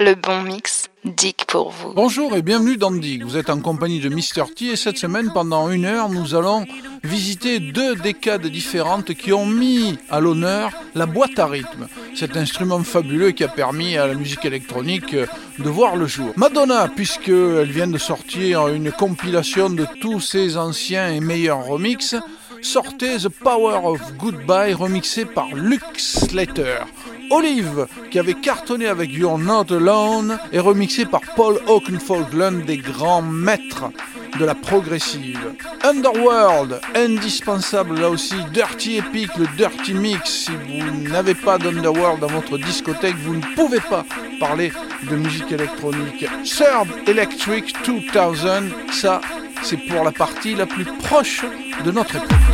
Le bon mix, Dick pour vous. Bonjour et bienvenue dans Dick. Vous êtes en compagnie de Mr. T et cette semaine, pendant une heure, nous allons visiter deux décades différentes qui ont mis à l'honneur la boîte à rythme. Cet instrument fabuleux qui a permis à la musique électronique de voir le jour. Madonna, puisqu'elle vient de sortir une compilation de tous ses anciens et meilleurs remixes, sortait The Power of Goodbye remixé par Luke Slater. Olive, qui avait cartonné avec You're Not Alone, est remixé par Paul Oakenfold, l'un des grands maîtres de la progressive. Underworld, indispensable là aussi, Dirty Epic, le Dirty Mix. Si vous n'avez pas d'Underworld dans votre discothèque, vous ne pouvez pas parler de musique électronique. Third Electric 2000, ça c'est pour la partie la plus proche de notre époque.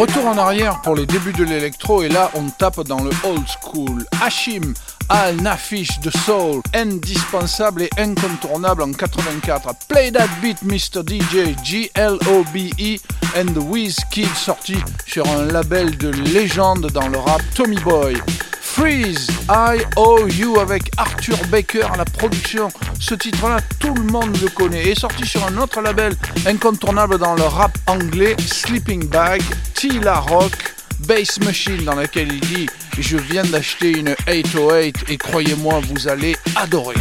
Retour en arrière pour les débuts de l'électro et là on tape dans le old school. Hashim Al Nafish de Soul, indispensable et incontournable en 84. Play That Beat Mr. DJ, G-L-O-B-E and the Wiz Kid sorti sur un label de légende dans le rap Tommy Boy. Freeze, I O U avec Arthur Baker à la production. Ce titre-là, tout le monde le connaît. Est sorti sur un autre label incontournable dans le rap anglais, Sleeping Bag, Tila Rock, Bass Machine, dans laquelle il dit Je viens d'acheter une 808 et croyez-moi, vous allez adorer.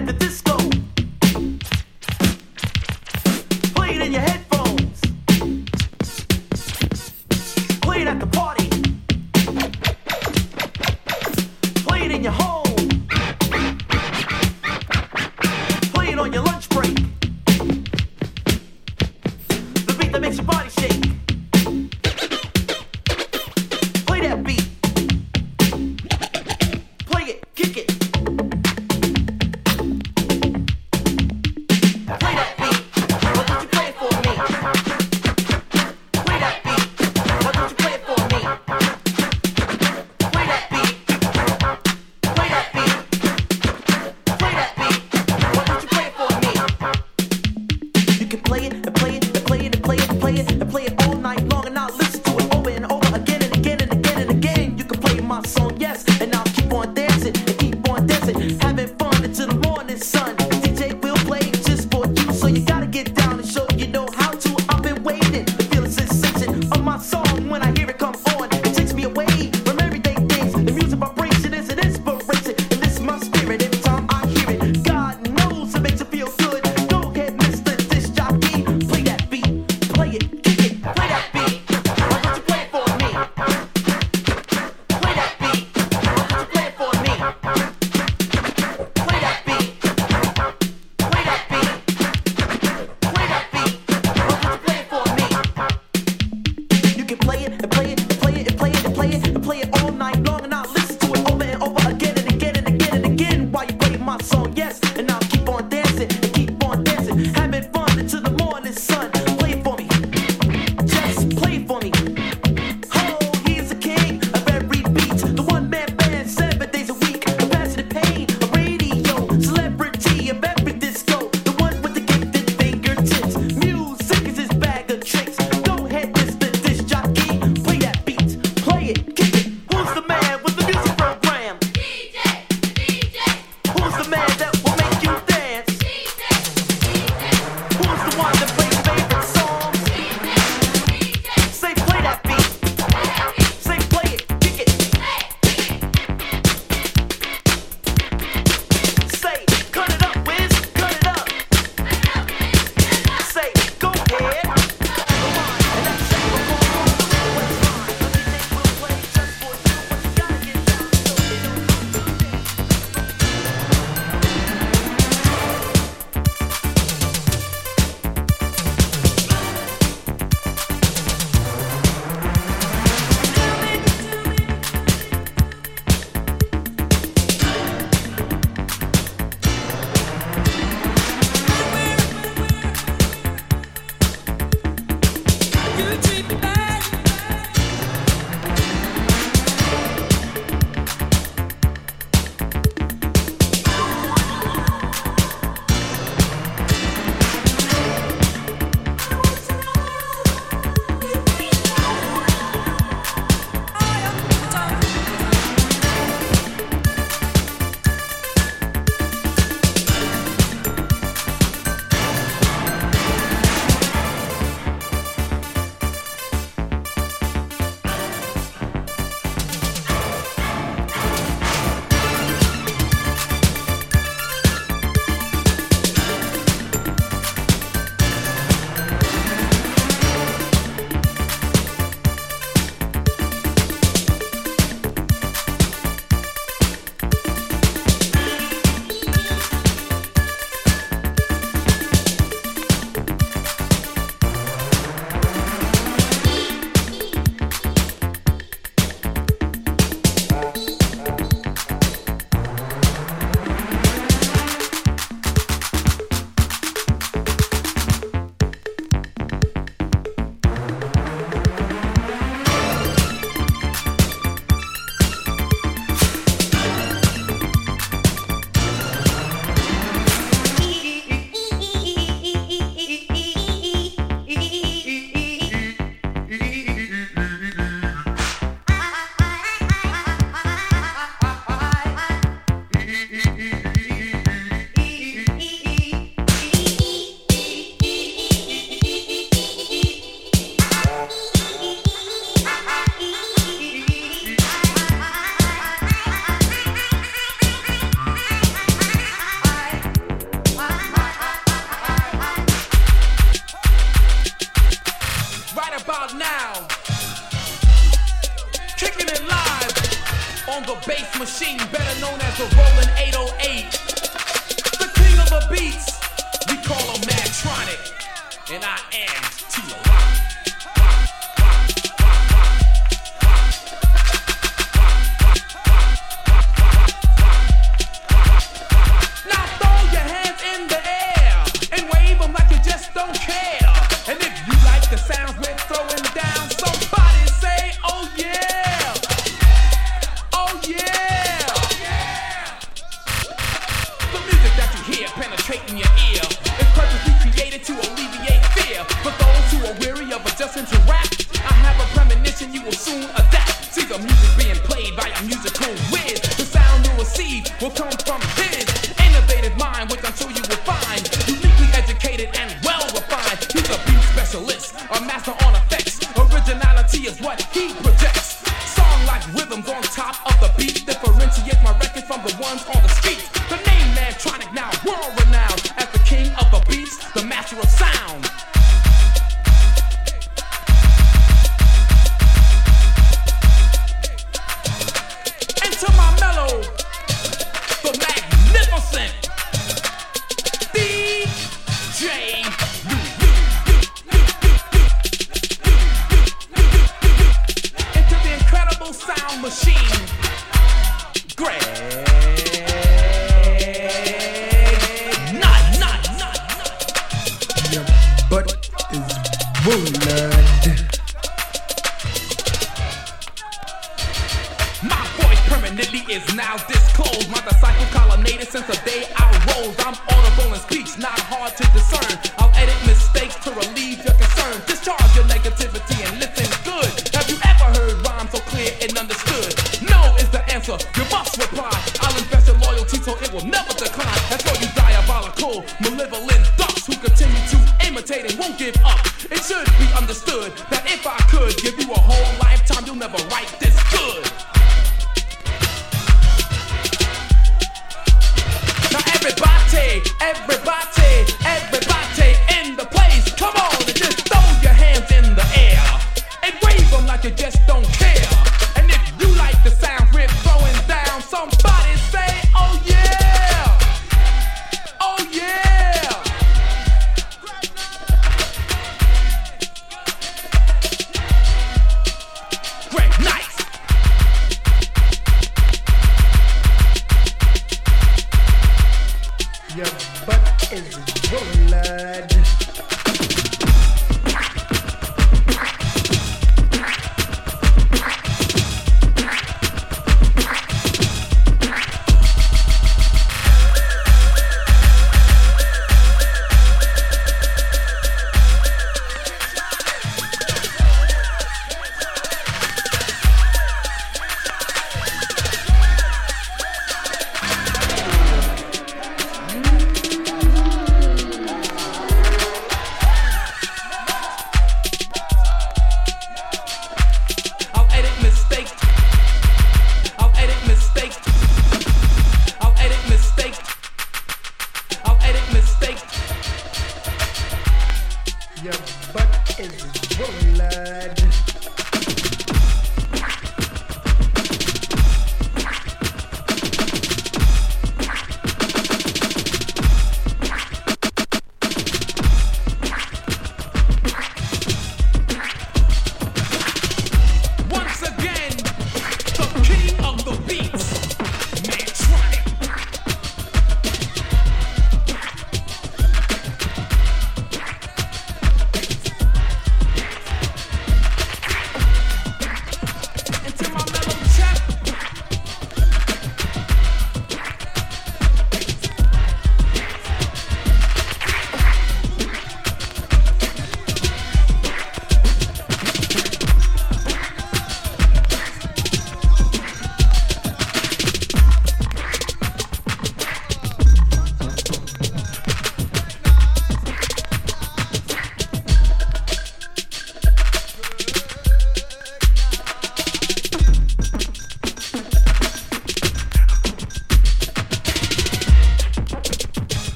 at the disco.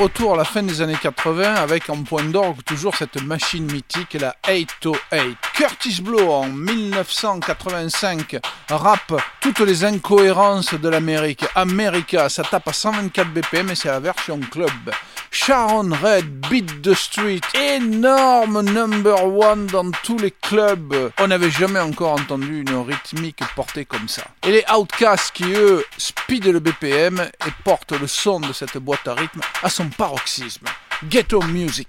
retour à la fin des années 80 avec en point d'orgue toujours cette machine mythique, la 808. Curtis Blow en 1985 rappe toutes les incohérences de l'Amérique. America, ça tape à 124 BPM et c'est la version club. Sharon Red, Beat the Street, énorme number one dans tous les clubs. On n'avait jamais encore entendu une rythmique portée comme ça. Et les Outcasts qui eux speedent le BPM et portent le son de cette boîte à rythme à son paroxysme. Ghetto Music.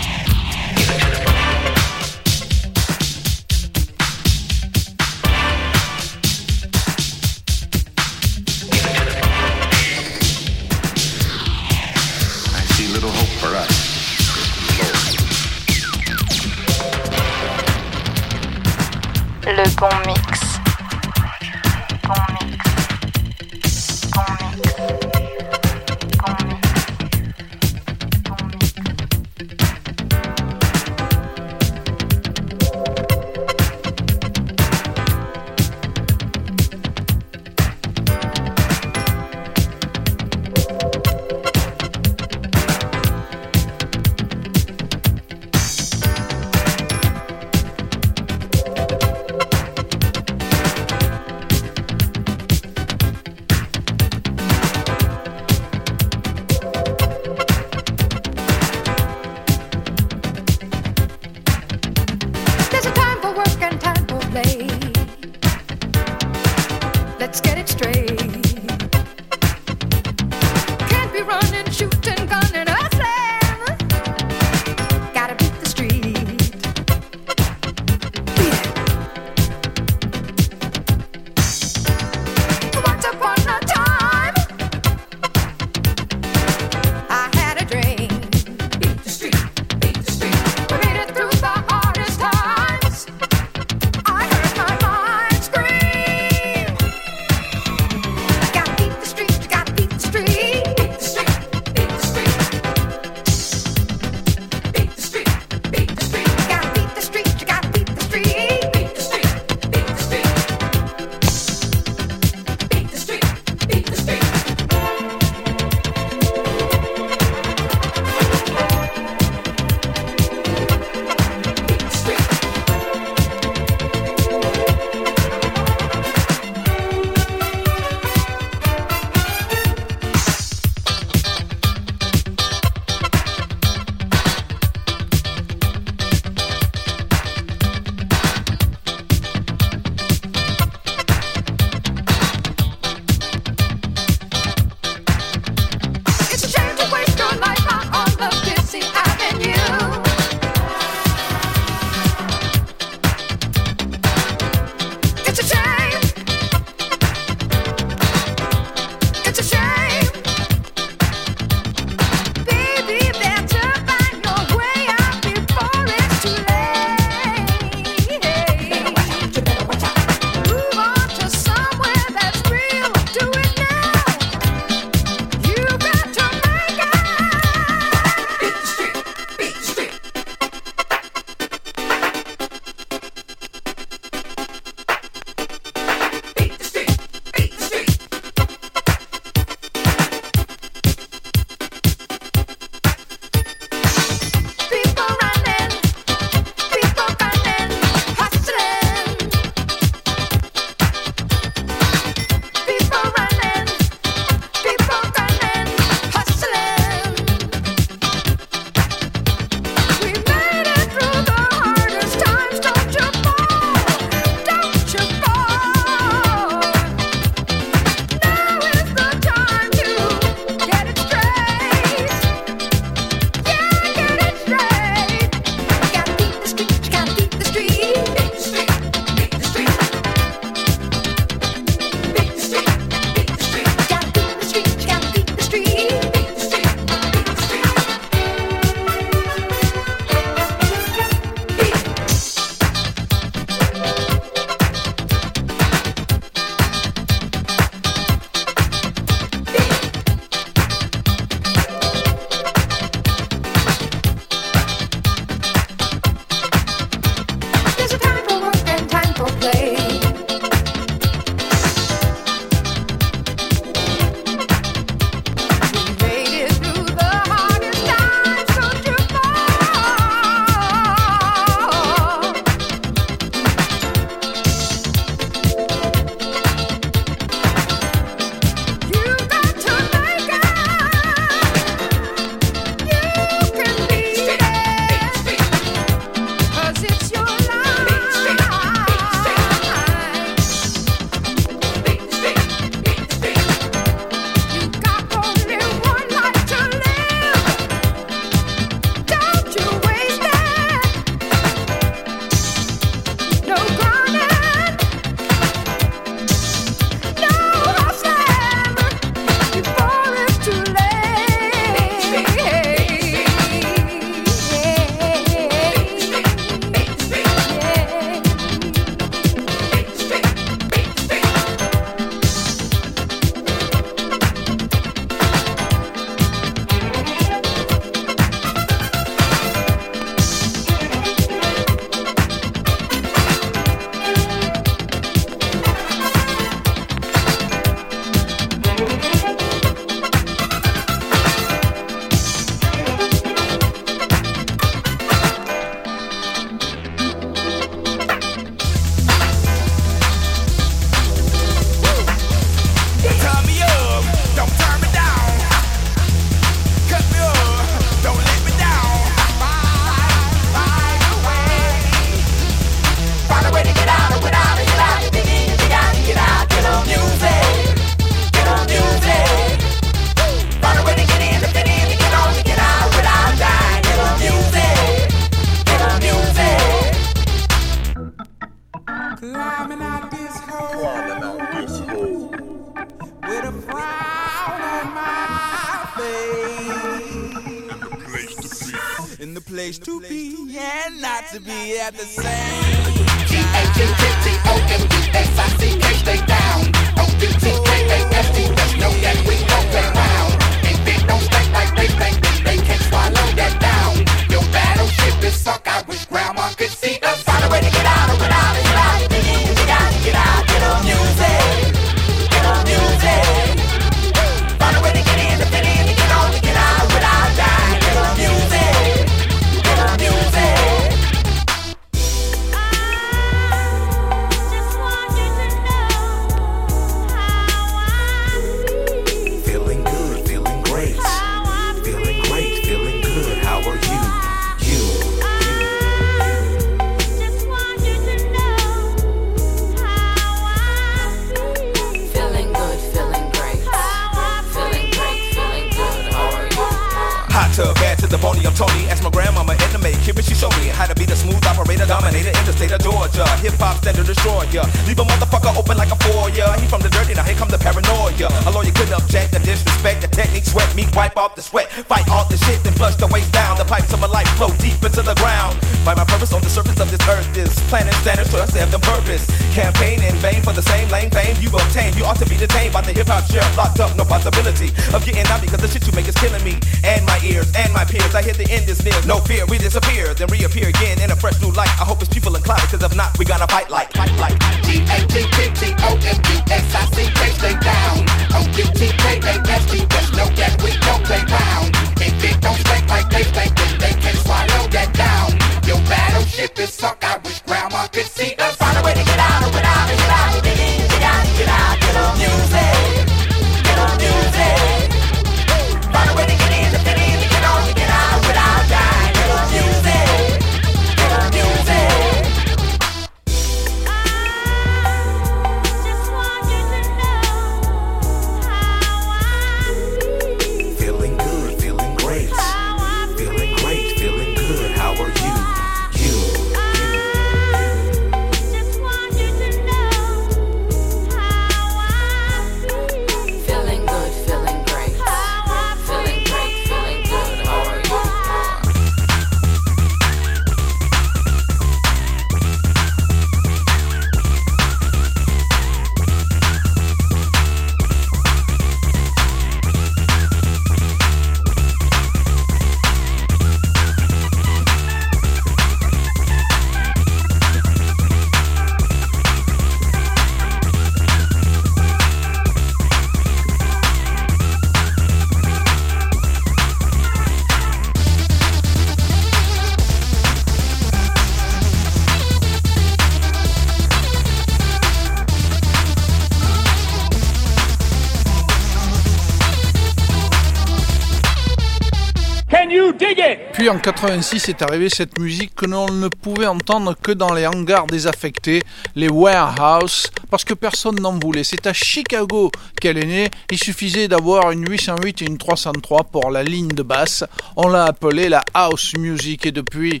puis en 86 est arrivée cette musique que l'on ne pouvait entendre que dans les hangars désaffectés, les warehouses, parce que personne n'en voulait. C'est à Chicago qu'elle est née. Il suffisait d'avoir une 808 et une 303 pour la ligne de basse. On l'a appelée la house music et depuis,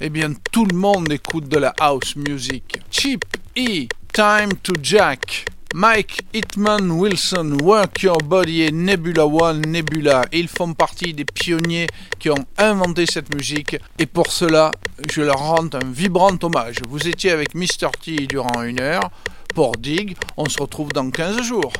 eh bien, tout le monde écoute de la house music. Cheap E, Time to Jack. Mike Hitman Wilson, Work Your Body et Nebula One Nebula. Ils font partie des pionniers qui ont inventé cette musique et pour cela, je leur rends un vibrant hommage. Vous étiez avec Mr. T durant une heure pour Dig. On se retrouve dans 15 jours.